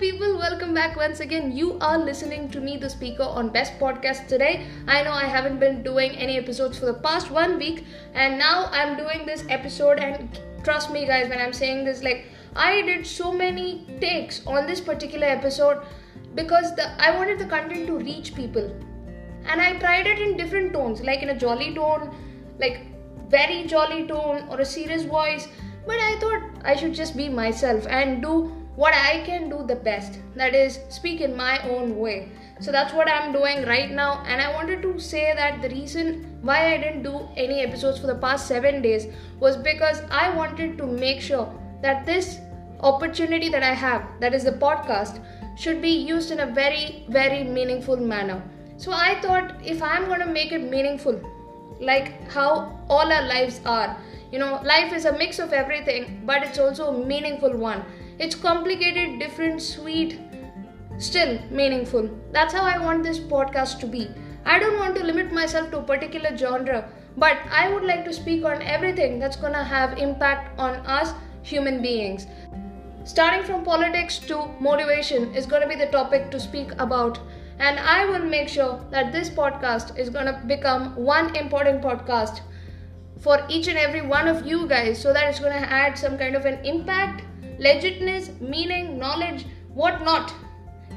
people, welcome back once again. You are listening to me, the speaker, on Best Podcast today. I know I haven't been doing any episodes for the past one week, and now I'm doing this episode. And trust me, guys, when I'm saying this, like, I did so many takes on this particular episode because the I wanted the content to reach people, and I tried it in different tones, like in a jolly tone, like very jolly tone, or a serious voice. But I thought I should just be myself and do what I can do the best that is, speak in my own way. So that's what I'm doing right now, and I wanted to say that the reason why I didn't do any episodes for the past seven days was because I wanted to make sure that this opportunity that I have, that is the podcast, should be used in a very, very meaningful manner. So I thought if I'm going to make it meaningful, like how all our lives are, you know, life is a mix of everything, but it's also a meaningful one. It's complicated, different, sweet, still meaningful. That's how I want this podcast to be. I don't want to limit myself to a particular genre, but I would like to speak on everything that's going to have impact on us human beings. Starting from politics to motivation is going to be the topic to speak about. And I will make sure that this podcast is going to become one important podcast for each and every one of you guys so that it's going to add some kind of an impact legitness, meaning, knowledge, what not.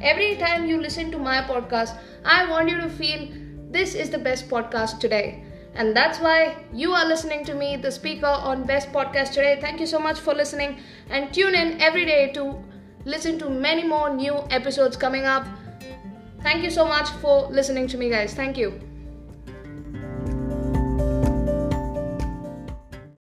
Every time you listen to my podcast, I want you to feel this is the best podcast today. And that's why you are listening to me, the speaker on Best Podcast today. Thank you so much for listening and tune in every day to listen to many more new episodes coming up. Thank you so much for listening to me, guys. Thank you.